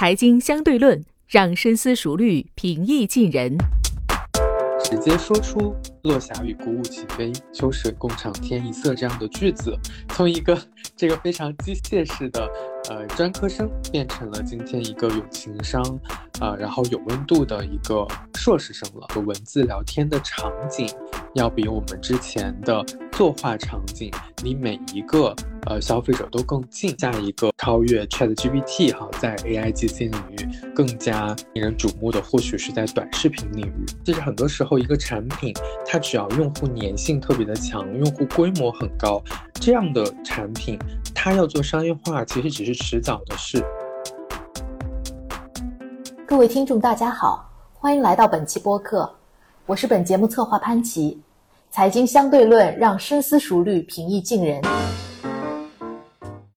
财经相对论，让深思熟虑平易近人。直接说出“落霞与孤鹜齐飞，秋水共长天一色”这样的句子，从一个这个非常机械式的呃专科生，变成了今天一个有情商啊，然后有温度的一个硕士生了。和文字聊天的场景，要比我们之前的作画场景，离每一个。呃，消费者都更近。下一个超越 Chat GPT 哈，在 AI GC 领域更加令人瞩目的，或许是在短视频领域。其实很多时候，一个产品它只要用户粘性特别的强，用户规模很高，这样的产品它要做商业化，其实只是迟早的事。各位听众，大家好，欢迎来到本期播客，我是本节目策划潘琪。财经相对论，让深思熟虑平易近人。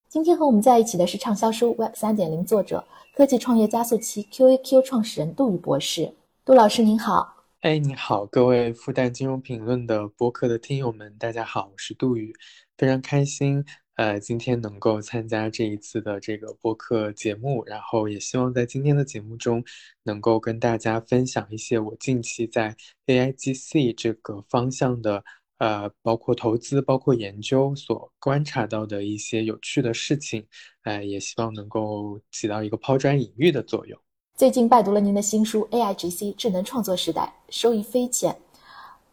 今天和我们在一起的是畅销书《Web 三点零》作者、科技创业加速器 QAQ 创始人杜宇博士。杜老师您好，哎，你好，各位复旦金融评论的播客的听友们，大家好，我是杜宇，非常开心，呃，今天能够参加这一次的这个播客节目，然后也希望在今天的节目中能够跟大家分享一些我近期在 AIGC 这个方向的。呃，包括投资，包括研究所观察到的一些有趣的事情，呃，也希望能够起到一个抛砖引玉的作用。最近拜读了您的新书《AIGC 智能创作时代》，收益匪浅。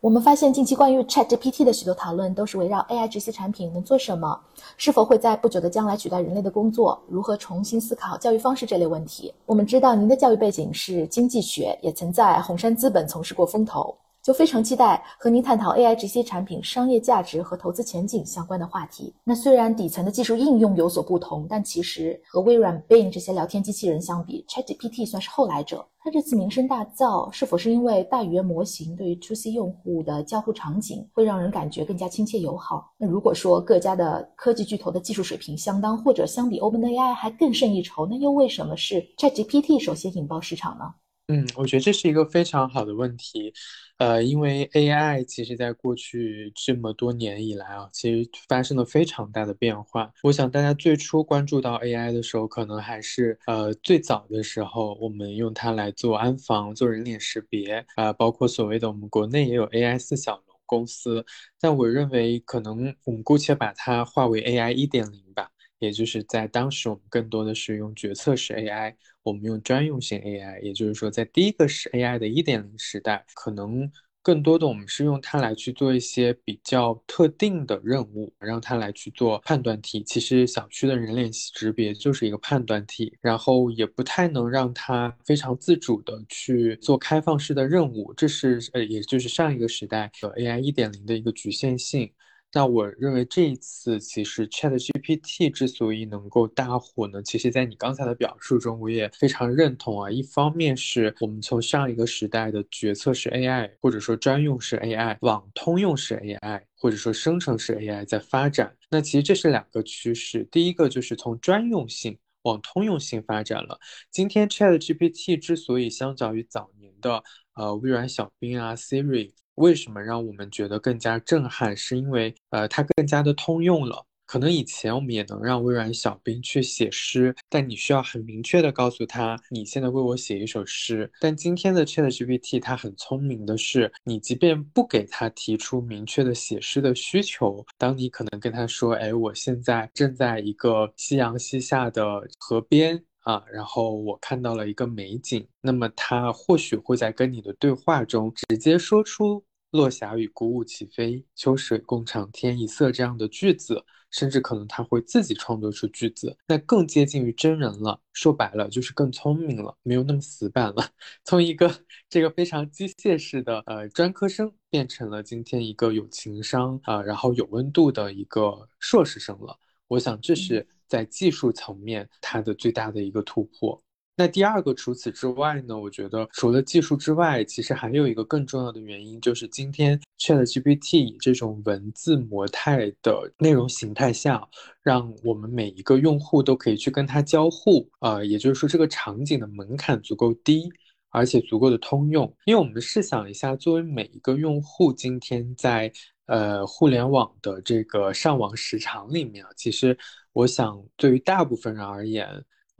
我们发现近期关于 ChatGPT 的许多讨论都是围绕 AI 直系产品能做什么，是否会在不久的将来取代人类的工作，如何重新思考教育方式这类问题。我们知道您的教育背景是经济学，也曾在红杉资本从事过风投。就非常期待和您探讨 AI 这些产品商业价值和投资前景相关的话题。那虽然底层的技术应用有所不同，但其实和微软 Bing 这些聊天机器人相比，ChatGPT 算是后来者。它这次名声大噪，是否是因为大语言模型对于 To C 用户的交互场景会让人感觉更加亲切友好？那如果说各家的科技巨头的技术水平相当，或者相比 OpenAI 还更胜一筹，那又为什么是 ChatGPT 首先引爆市场呢？嗯，我觉得这是一个非常好的问题，呃，因为 AI 其实在过去这么多年以来啊，其实发生了非常大的变化。我想大家最初关注到 AI 的时候，可能还是呃最早的时候，我们用它来做安防、做人脸识别啊，包括所谓的我们国内也有 AI 四小龙公司。但我认为，可能我们姑且把它划为 AI 一点零吧。也就是在当时，我们更多的是用决策式 AI，我们用专用型 AI。也就是说，在第一个是 AI 的一点零时代，可能更多的我们是用它来去做一些比较特定的任务，让它来去做判断题。其实小区的人脸识别就是一个判断题，然后也不太能让它非常自主的去做开放式的任务。这是呃，也就是上一个时代的 AI 一点零的一个局限性。那我认为这一次其实 Chat GPT 之所以能够大火呢，其实，在你刚才的表述中，我也非常认同啊。一方面是我们从上一个时代的决策式 AI，或者说专用式 AI，往通用式 AI，或者说生成式 AI 在发展。那其实这是两个趋势，第一个就是从专用性往通用性发展了。今天 Chat GPT 之所以相较于早年的呃微软小冰啊 Siri。为什么让我们觉得更加震撼？是因为呃，它更加的通用了。可能以前我们也能让微软小冰去写诗，但你需要很明确的告诉他，你现在为我写一首诗。但今天的 Chat GPT 它很聪明的是，你即便不给他提出明确的写诗的需求，当你可能跟他说，哎，我现在正在一个夕阳西下的河边啊，然后我看到了一个美景，那么他或许会在跟你的对话中直接说出。落霞与孤鹜齐飞，秋水共长天一色这样的句子，甚至可能他会自己创作出句子，那更接近于真人了。说白了就是更聪明了，没有那么死板了。从一个这个非常机械式的呃专科生，变成了今天一个有情商啊，然后有温度的一个硕士生了。我想这是在技术层面它的最大的一个突破。那第二个，除此之外呢？我觉得除了技术之外，其实还有一个更重要的原因，就是今天 ChatGPT 这种文字模态的内容形态下，让我们每一个用户都可以去跟它交互。呃，也就是说，这个场景的门槛足够低，而且足够的通用。因为我们试想一下，作为每一个用户，今天在呃互联网的这个上网时长里面啊，其实我想对于大部分人而言。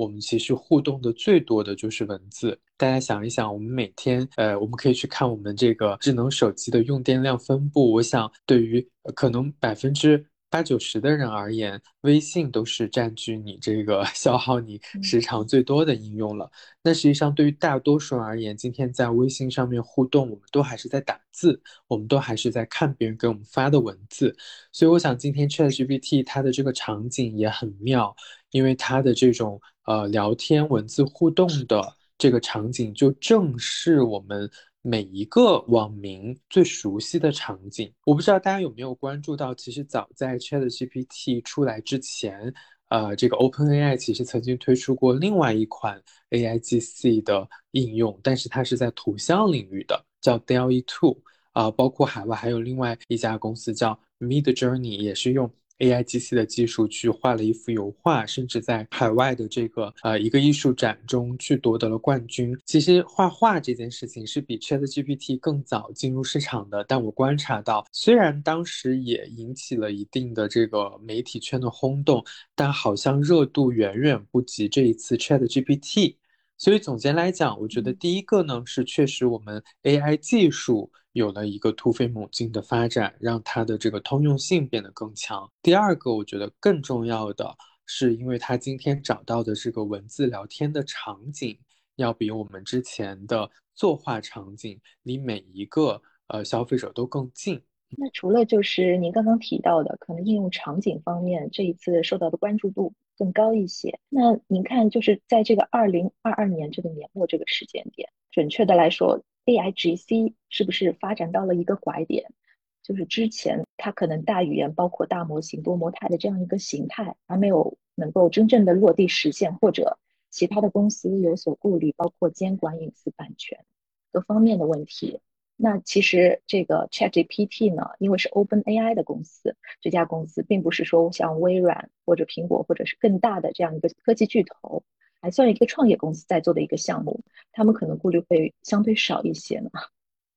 我们其实互动的最多的就是文字。大家想一想，我们每天，呃，我们可以去看我们这个智能手机的用电量分布。我想，对于可能百分之八九十的人而言，微信都是占据你这个消耗你时长最多的应用了。那实际上，对于大多数人而言，今天在微信上面互动，我们都还是在打字，我们都还是在看别人给我们发的文字。所以，我想今天 ChatGPT 它的这个场景也很妙，因为它的这种呃聊天文字互动的这个场景，就正是我们。每一个网民最熟悉的场景，我不知道大家有没有关注到，其实早在 ChatGPT 出来之前，呃，这个 OpenAI 其实曾经推出过另外一款 AIGC 的应用，但是它是在图像领域的，叫 DALL-E 2啊，包括海外还有另外一家公司叫 Midjourney，也是用。AIGC 的技术去画了一幅油画，甚至在海外的这个呃一个艺术展中去夺得了冠军。其实画画这件事情是比 ChatGPT 更早进入市场的，但我观察到，虽然当时也引起了一定的这个媒体圈的轰动，但好像热度远远不及这一次 ChatGPT。所以总结来讲，我觉得第一个呢是确实我们 AI 技术。有了一个突飞猛进的发展，让它的这个通用性变得更强。第二个，我觉得更重要的是，因为它今天找到的这个文字聊天的场景，要比我们之前的作画场景离每一个呃消费者都更近。那除了就是您刚刚提到的，可能应用场景方面，这一次受到的关注度更高一些。那您看，就是在这个二零二二年这个年末这个时间点，准确的来说。A I G C 是不是发展到了一个拐点？就是之前它可能大语言包括大模型、多模态的这样一个形态还没有能够真正的落地实现，或者其他的公司有所顾虑，包括监管隐私、版权各方面的问题。那其实这个 Chat G P T 呢，因为是 Open A I 的公司，这家公司并不是说像微软或者苹果或者是更大的这样一个科技巨头。还算一个创业公司在做的一个项目，他们可能顾虑会相对少一些呢。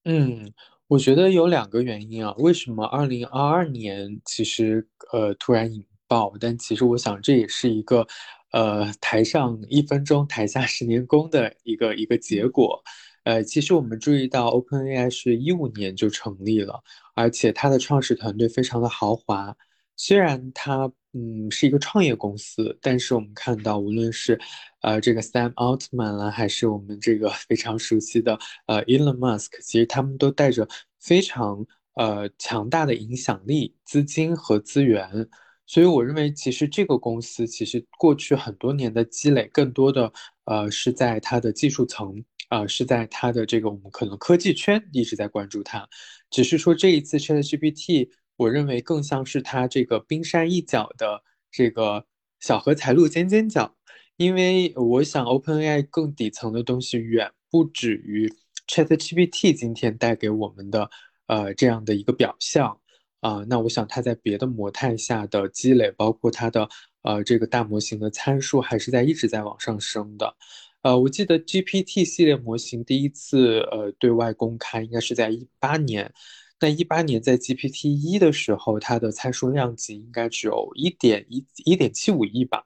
嗯，我觉得有两个原因啊。为什么二零二二年其实呃突然引爆？但其实我想这也是一个呃台上一分钟，台下十年功的一个一个结果。呃，其实我们注意到 OpenAI 是一五年就成立了，而且它的创始团队非常的豪华。虽然它嗯是一个创业公司，但是我们看到无论是呃，这个 Sam Altman 啦，还是我们这个非常熟悉的呃 Elon Musk，其实他们都带着非常呃强大的影响力、资金和资源。所以我认为，其实这个公司其实过去很多年的积累，更多的呃是在它的技术层啊，是在它的这个我们可能科技圈一直在关注它。只是说这一次 ChatGPT，我认为更像是它这个冰山一角的这个小荷才露尖尖角。因为我想，OpenAI 更底层的东西远不止于 ChatGPT 今天带给我们的呃这样的一个表象啊。那我想它在别的模态下的积累，包括它的呃这个大模型的参数，还是在一直在往上升的。呃，我记得 GPT 系列模型第一次呃对外公开应该是在一八年，那一八年在 GPT 一的时候，它的参数量级应该只有一点一一点七五亿吧。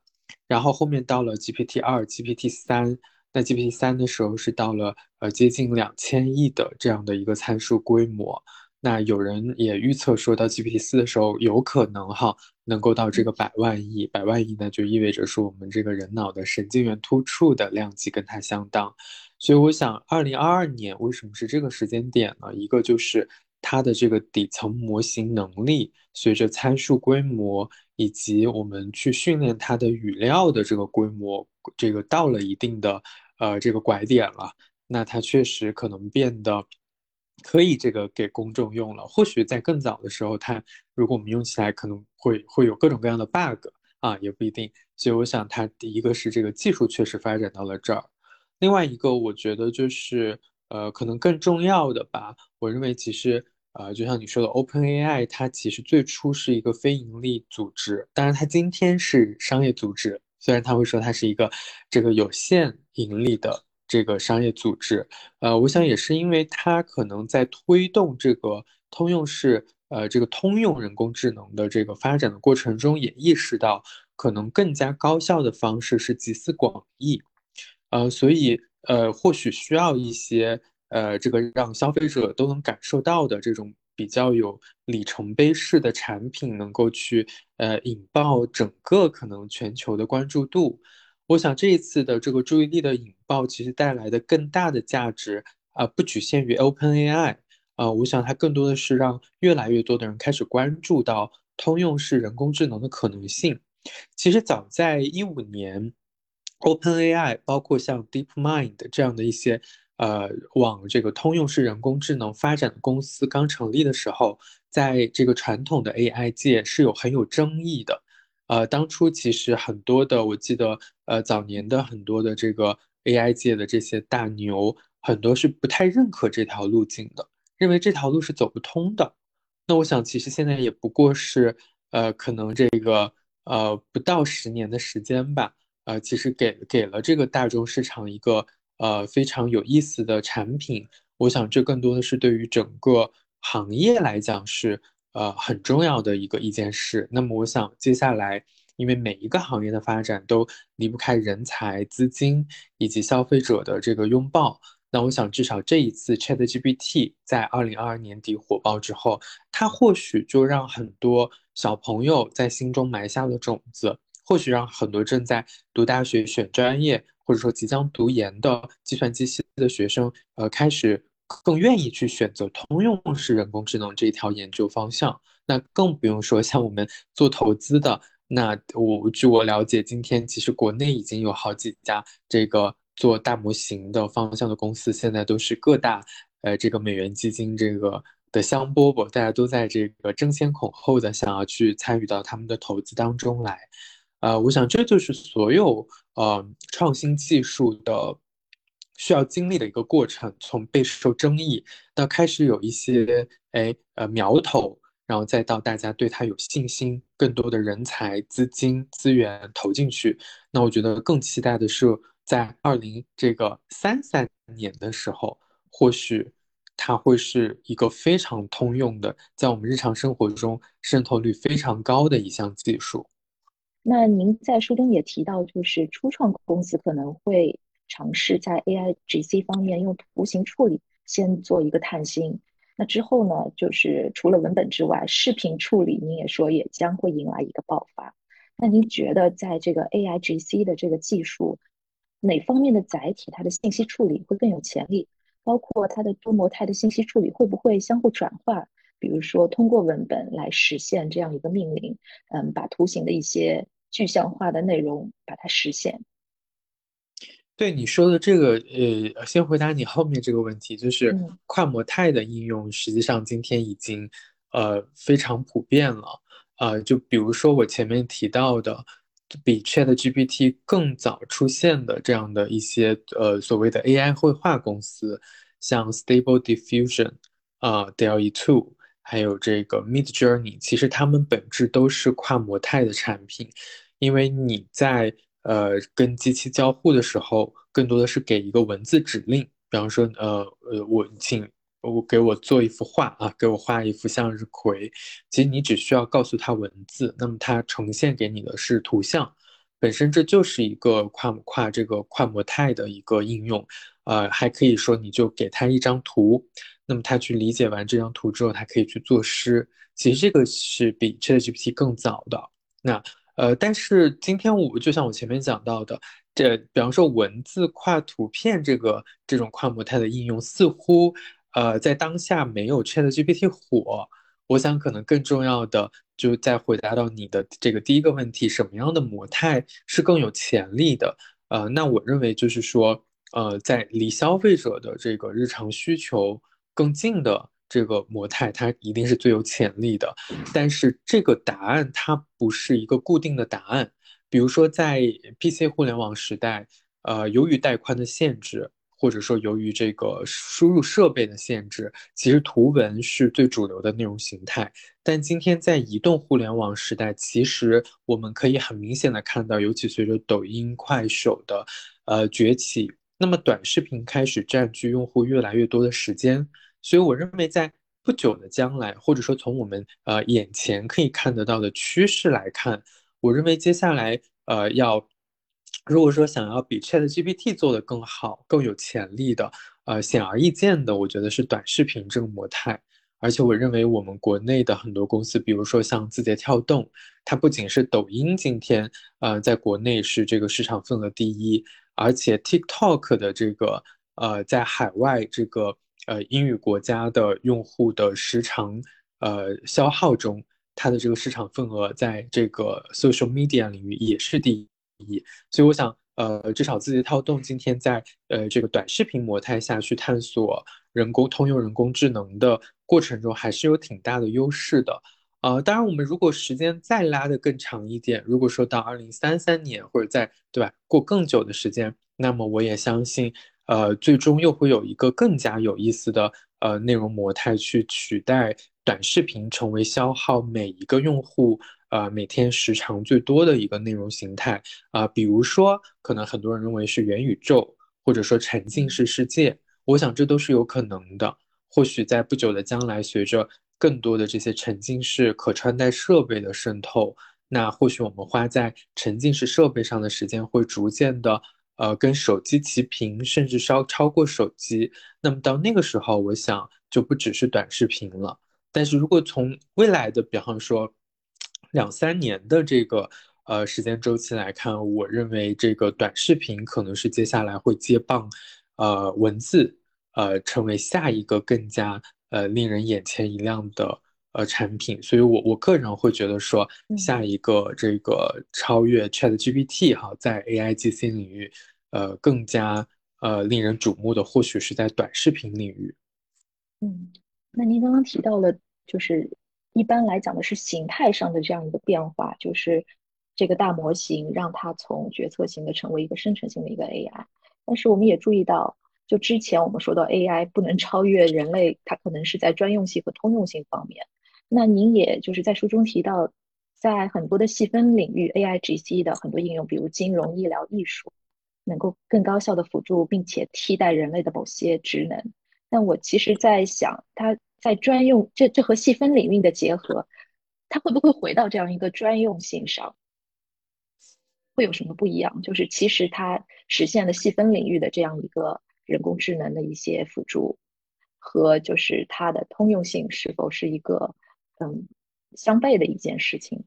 然后后面到了 GPT 二、GPT 三，那 GPT 三的时候是到了呃接近两千亿的这样的一个参数规模。那有人也预测说到 GPT 四的时候，有可能哈能够到这个百万亿。百万亿呢，就意味着说我们这个人脑的神经元突触的量级跟它相当。所以我想，二零二二年为什么是这个时间点呢？一个就是它的这个底层模型能力随着参数规模。以及我们去训练它的语料的这个规模，这个到了一定的呃这个拐点了，那它确实可能变得可以这个给公众用了。或许在更早的时候，它如果我们用起来可能会会有各种各样的 bug 啊，也不一定。所以我想，它第一个是这个技术确实发展到了这儿，另外一个我觉得就是呃可能更重要的吧，我认为其实。呃，就像你说的，OpenAI 它其实最初是一个非盈利组织，当然它今天是商业组织。虽然他会说它是一个这个有限盈利的这个商业组织，呃，我想也是因为它可能在推动这个通用式呃这个通用人工智能的这个发展的过程中，也意识到可能更加高效的方式是集思广益，呃，所以呃，或许需要一些呃，这个让消费者都能感受到的这种比较有里程碑式的产品，能够去呃引爆整个可能全球的关注度。我想这一次的这个注意力的引爆，其实带来的更大的价值啊，不局限于 OpenAI。啊，我想它更多的是让越来越多的人开始关注到通用式人工智能的可能性。其实早在一五年，OpenAI 包括像 DeepMind 这样的一些呃往这个通用式人工智能发展的公司刚成立的时候，在这个传统的 AI 界是有很有争议的。呃，当初其实很多的，我记得呃早年的很多的这个 AI 界的这些大牛，很多是不太认可这条路径的。认为这条路是走不通的，那我想其实现在也不过是，呃，可能这个呃不到十年的时间吧，呃，其实给给了这个大众市场一个呃非常有意思的产品，我想这更多的是对于整个行业来讲是呃很重要的一个一件事。那么我想接下来，因为每一个行业的发展都离不开人才、资金以及消费者的这个拥抱。那我想，至少这一次 ChatGPT 在二零二二年底火爆之后，它或许就让很多小朋友在心中埋下了种子，或许让很多正在读大学选专业，或者说即将读研的计算机系的学生，呃，开始更愿意去选择通用式人工智能这一条研究方向。那更不用说像我们做投资的，那我据我了解，今天其实国内已经有好几家这个。做大模型的方向的公司，现在都是各大呃这个美元基金这个的香饽饽，大家都在这个争先恐后的想要去参与到他们的投资当中来。呃，我想这就是所有呃创新技术的需要经历的一个过程，从备受争议到开始有一些哎呃苗头，然后再到大家对它有信心，更多的人才、资金、资源投进去。那我觉得更期待的是。在二零这个三三年的时候，或许它会是一个非常通用的，在我们日常生活中渗透率非常高的一项技术。那您在书中也提到，就是初创公司可能会尝试在 AI GC 方面用图形处理先做一个探新。那之后呢，就是除了文本之外，视频处理您也说也将会迎来一个爆发。那您觉得在这个 AI GC 的这个技术？哪方面的载体，它的信息处理会更有潜力？包括它的多模态的信息处理会不会相互转化？比如说，通过文本来实现这样一个命令，嗯，把图形的一些具象化的内容把它实现。对你说的这个，呃，先回答你后面这个问题，就是跨模态的应用，实际上今天已经呃非常普遍了。呃，就比如说我前面提到的。比 Chat GPT 更早出现的这样的一些呃所谓的 AI 绘画公司，像 Stable Diffusion 啊 DALL-E 2，还有这个 Mid Journey，其实它们本质都是跨模态的产品，因为你在呃跟机器交互的时候，更多的是给一个文字指令，比方说呃呃我请。我给我做一幅画啊，给我画一幅向日葵。其实你只需要告诉他文字，那么它呈现给你的是图像。本身这就是一个跨跨这个跨模态的一个应用。呃，还可以说你就给他一张图，那么他去理解完这张图之后，他可以去作诗。其实这个是比 ChatGPT 更早的。那呃，但是今天我就像我前面讲到的，这比方说文字跨图片这个这种跨模态的应用，似乎。呃，在当下没有 Chat GPT 火，我想可能更重要的就在回答到你的这个第一个问题，什么样的模态是更有潜力的？呃，那我认为就是说，呃，在离消费者的这个日常需求更近的这个模态，它一定是最有潜力的。但是这个答案它不是一个固定的答案，比如说在 PC 互联网时代，呃，由于带宽的限制。或者说，由于这个输入设备的限制，其实图文是最主流的内容形态。但今天在移动互联网时代，其实我们可以很明显的看到，尤其随着抖音、快手的呃崛起，那么短视频开始占据用户越来越多的时间。所以，我认为在不久的将来，或者说从我们呃眼前可以看得到的趋势来看，我认为接下来呃要，如果说想要比 Chat GPT 做得更好、更有潜力的，呃，显而易见的，我觉得是短视频这个模态。而且我认为我们国内的很多公司，比如说像字节跳动，它不仅是抖音今天呃在国内是这个市场份额第一，而且 TikTok 的这个呃在海外这个呃英语国家的用户的时长呃消耗中。它的这个市场份额在这个 social media 领域也是第一，所以我想，呃，至少字节跳动今天在呃这个短视频模态下去探索人工通用人工智能的过程中，还是有挺大的优势的。呃，当然，我们如果时间再拉得更长一点，如果说到二零三三年或者再对吧过更久的时间，那么我也相信，呃，最终又会有一个更加有意思的呃内容模态去取代。短视频成为消耗每一个用户呃每天时长最多的一个内容形态啊，比如说可能很多人认为是元宇宙，或者说沉浸式世界，我想这都是有可能的。或许在不久的将来，随着更多的这些沉浸式可穿戴设备的渗透，那或许我们花在沉浸式设备上的时间会逐渐的呃跟手机齐平，甚至稍超过手机。那么到那个时候，我想就不只是短视频了。但是如果从未来的，比方说两三年的这个呃时间周期来看，我认为这个短视频可能是接下来会接棒，呃文字，呃成为下一个更加呃令人眼前一亮的呃产品。所以我我个人会觉得说，下一个这个超越 Chat GPT 哈，在 AI GC 领域，呃更加呃令人瞩目的，或许是在短视频领域。嗯，那您刚刚提到了。就是一般来讲的是形态上的这样一个变化，就是这个大模型让它从决策型的成为一个生成性的一个 AI。但是我们也注意到，就之前我们说到 AI 不能超越人类，它可能是在专用性和通用性方面。那您也就是在书中提到，在很多的细分领域，AI GC 的很多应用，比如金融、医疗、艺术，能够更高效的辅助并且替代人类的某些职能。但我其实在想，它。在专用这这和细分领域的结合，它会不会回到这样一个专用性上？会有什么不一样？就是其实它实现了细分领域的这样一个人工智能的一些辅助，和就是它的通用性是否是一个嗯相悖的一件事情？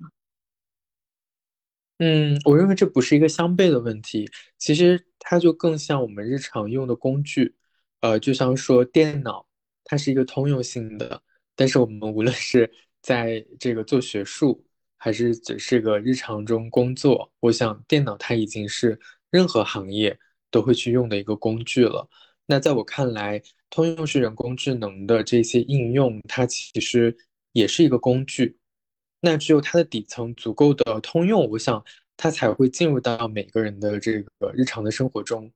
嗯，我认为这不是一个相悖的问题，其实它就更像我们日常用的工具，呃，就像说电脑。它是一个通用性的，但是我们无论是在这个做学术，还是只是个日常中工作，我想电脑它已经是任何行业都会去用的一个工具了。那在我看来，通用式人工智能的这些应用，它其实也是一个工具。那只有它的底层足够的通用，我想它才会进入到每个人的这个日常的生活中。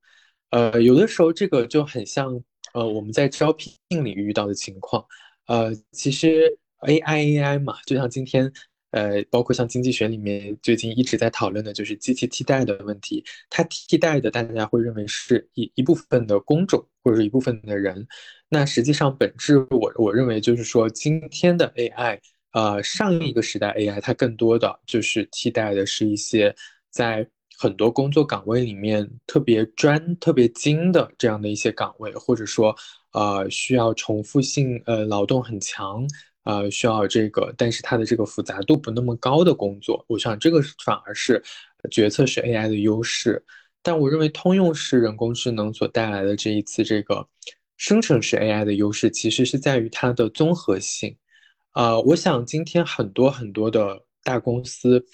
呃，有的时候这个就很像。呃，我们在招聘领域遇到的情况，呃，其实 AI AI 嘛，就像今天，呃，包括像经济学里面最近一直在讨论的，就是机器替代的问题。它替代的，大家会认为是一一部分的工种或者一部分的人。那实际上本质，我我认为就是说，今天的 AI，呃，上一个时代 AI，它更多的就是替代的是一些在。很多工作岗位里面特别专、特别精的这样的一些岗位，或者说，呃，需要重复性呃劳动很强，呃，需要这个，但是它的这个复杂度不那么高的工作，我想这个反而是决策是 AI 的优势。但我认为通用式人工智能所带来的这一次这个生成式 AI 的优势，其实是在于它的综合性。啊，我想今天很多很多的大公司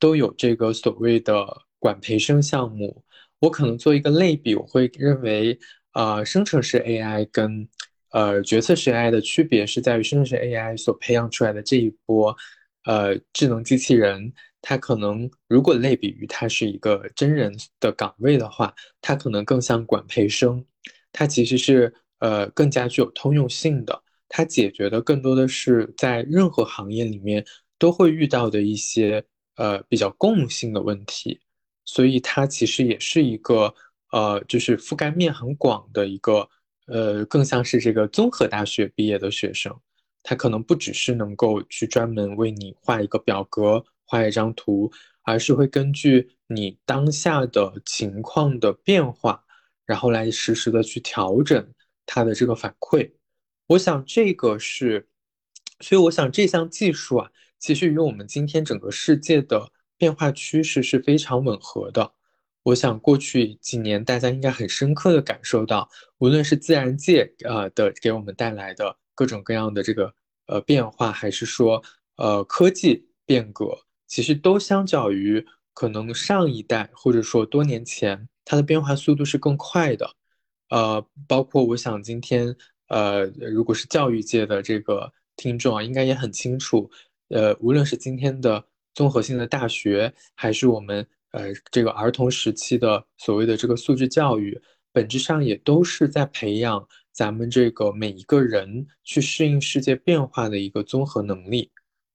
都有这个所谓的。管培生项目，我可能做一个类比，我会认为，呃，生成式 AI 跟呃决策式 AI 的区别是在于，生成式 AI 所培养出来的这一波，呃，智能机器人，它可能如果类比于它是一个真人的岗位的话，它可能更像管培生，它其实是呃更加具有通用性的，它解决的更多的是在任何行业里面都会遇到的一些呃比较共性的问题。所以它其实也是一个，呃，就是覆盖面很广的一个，呃，更像是这个综合大学毕业的学生，他可能不只是能够去专门为你画一个表格、画一张图，而是会根据你当下的情况的变化，然后来实时的去调整它的这个反馈。我想这个是，所以我想这项技术啊，其实与我们今天整个世界的变化趋势是非常吻合的。我想过去几年大家应该很深刻的感受到，无论是自然界呃的给我们带来的各种各样的这个呃变化，还是说呃科技变革，其实都相较于可能上一代或者说多年前，它的变化速度是更快的。呃，包括我想今天呃，如果是教育界的这个听众啊，应该也很清楚，呃，无论是今天的综合性的大学，还是我们。呃，这个儿童时期的所谓的这个素质教育，本质上也都是在培养咱们这个每一个人去适应世界变化的一个综合能力。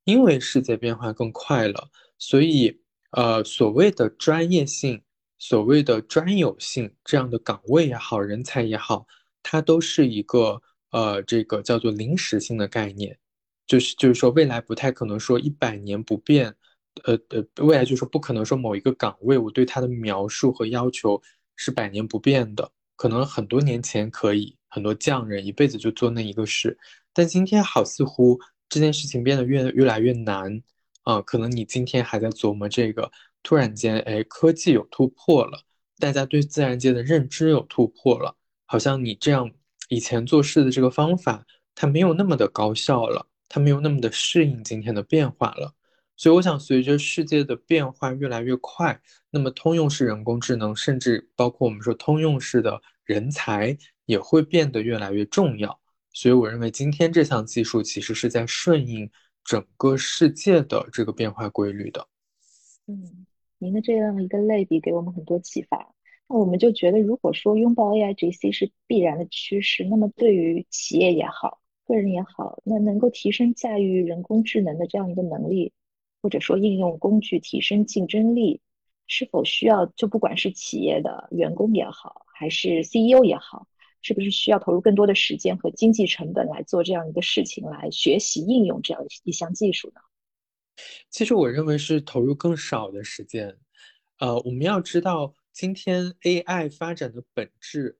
因为世界变化更快了，所以呃，所谓的专业性、所谓的专有性这样的岗位也好、人才也好，它都是一个呃，这个叫做临时性的概念，就是就是说未来不太可能说一百年不变。呃呃，未来就是不可能说某一个岗位，我对它的描述和要求是百年不变的。可能很多年前可以，很多匠人一辈子就做那一个事，但今天好似乎这件事情变得越越来越难啊。可能你今天还在琢磨这个，突然间，哎，科技有突破了，大家对自然界的认知有突破了，好像你这样以前做事的这个方法，它没有那么的高效了，它没有那么的适应今天的变化了。所以，我想，随着世界的变化越来越快，那么通用式人工智能，甚至包括我们说通用式的人才，也会变得越来越重要。所以，我认为今天这项技术其实是在顺应整个世界的这个变化规律的。嗯，您的这样一个类比给我们很多启发。那我们就觉得，如果说拥抱 AIGC 是必然的趋势，那么对于企业也好，个人也好，那能够提升驾驭人工智能的这样一个能力。或者说应用工具提升竞争力，是否需要就不管是企业的员工也好，还是 CEO 也好，是不是需要投入更多的时间和经济成本来做这样一个事情，来学习应用这样一项技术呢？其实我认为是投入更少的时间。呃，我们要知道，今天 AI 发展的本质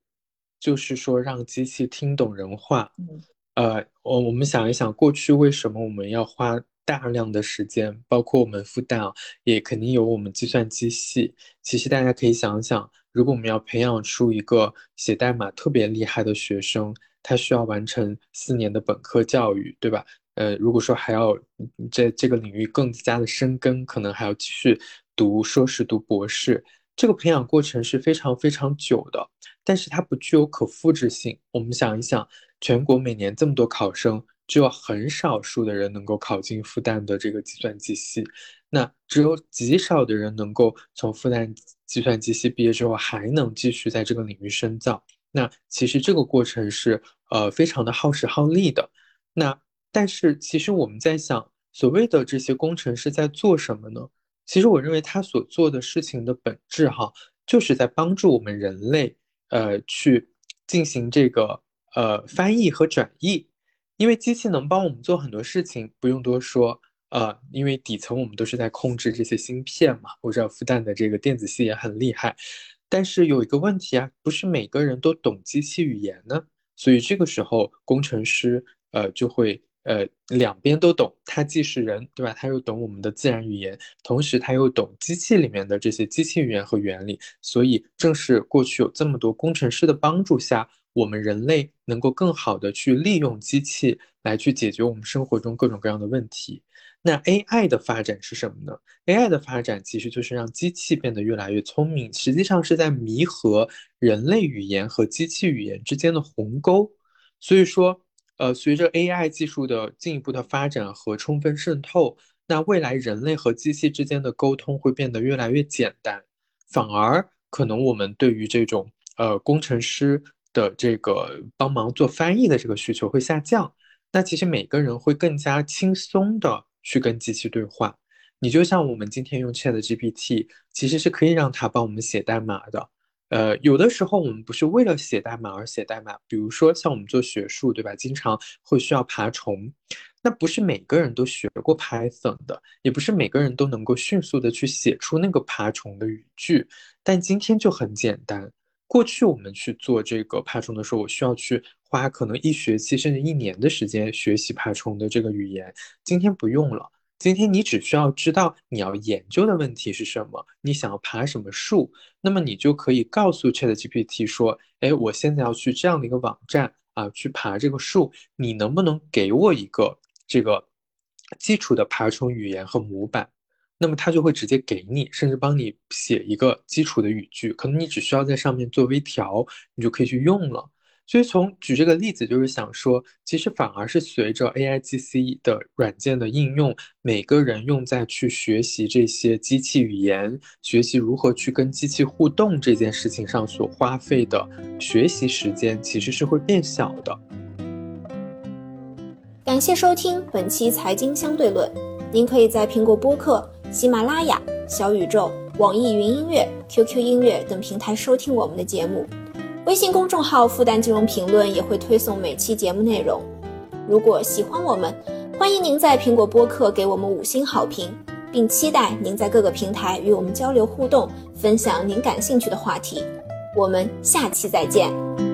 就是说让机器听懂人话。嗯。呃，我我们想一想，过去为什么我们要花？大量的时间，包括我们复旦啊，也肯定有我们计算机系。其实大家可以想想，如果我们要培养出一个写代码特别厉害的学生，他需要完成四年的本科教育，对吧？呃，如果说还要在这个领域更加的深耕，可能还要继续读硕士、读博士，这个培养过程是非常非常久的。但是它不具有可复制性。我们想一想，全国每年这么多考生。只有很少数的人能够考进复旦的这个计算机系，那只有极少的人能够从复旦计算机系毕业之后还能继续在这个领域深造。那其实这个过程是呃非常的耗时耗力的。那但是其实我们在想，所谓的这些工程师在做什么呢？其实我认为他所做的事情的本质哈，就是在帮助我们人类呃去进行这个呃翻译和转译。因为机器能帮我们做很多事情，不用多说。呃，因为底层我们都是在控制这些芯片嘛。我知道复旦的这个电子系也很厉害，但是有一个问题啊，不是每个人都懂机器语言呢。所以这个时候，工程师呃就会呃两边都懂，他既是人，对吧？他又懂我们的自然语言，同时他又懂机器里面的这些机器语言和原理。所以正是过去有这么多工程师的帮助下。我们人类能够更好的去利用机器来去解决我们生活中各种各样的问题。那 AI 的发展是什么呢？AI 的发展其实就是让机器变得越来越聪明，实际上是在弥合人类语言和机器语言之间的鸿沟。所以说，呃，随着 AI 技术的进一步的发展和充分渗透，那未来人类和机器之间的沟通会变得越来越简单，反而可能我们对于这种呃工程师。的这个帮忙做翻译的这个需求会下降，那其实每个人会更加轻松的去跟机器对话。你就像我们今天用 Chat GPT，其实是可以让它帮我们写代码的。呃，有的时候我们不是为了写代码而写代码，比如说像我们做学术，对吧？经常会需要爬虫，那不是每个人都学过 Python 的，也不是每个人都能够迅速的去写出那个爬虫的语句。但今天就很简单。过去我们去做这个爬虫的时候，我需要去花可能一学期甚至一年的时间学习爬虫的这个语言。今天不用了，今天你只需要知道你要研究的问题是什么，你想要爬什么树，那么你就可以告诉 ChatGPT 说：“哎，我现在要去这样的一个网站啊，去爬这个树，你能不能给我一个这个基础的爬虫语言和模板？”那么它就会直接给你，甚至帮你写一个基础的语句，可能你只需要在上面做微调，你就可以去用了。所以从举这个例子，就是想说，其实反而是随着 AIGC 的软件的应用，每个人用在去学习这些机器语言、学习如何去跟机器互动这件事情上所花费的学习时间，其实是会变小的。感谢收听本期财经相对论，您可以在苹果播客。喜马拉雅、小宇宙、网易云音乐、QQ 音乐等平台收听我们的节目，微信公众号“复旦金融评论”也会推送每期节目内容。如果喜欢我们，欢迎您在苹果播客给我们五星好评，并期待您在各个平台与我们交流互动，分享您感兴趣的话题。我们下期再见。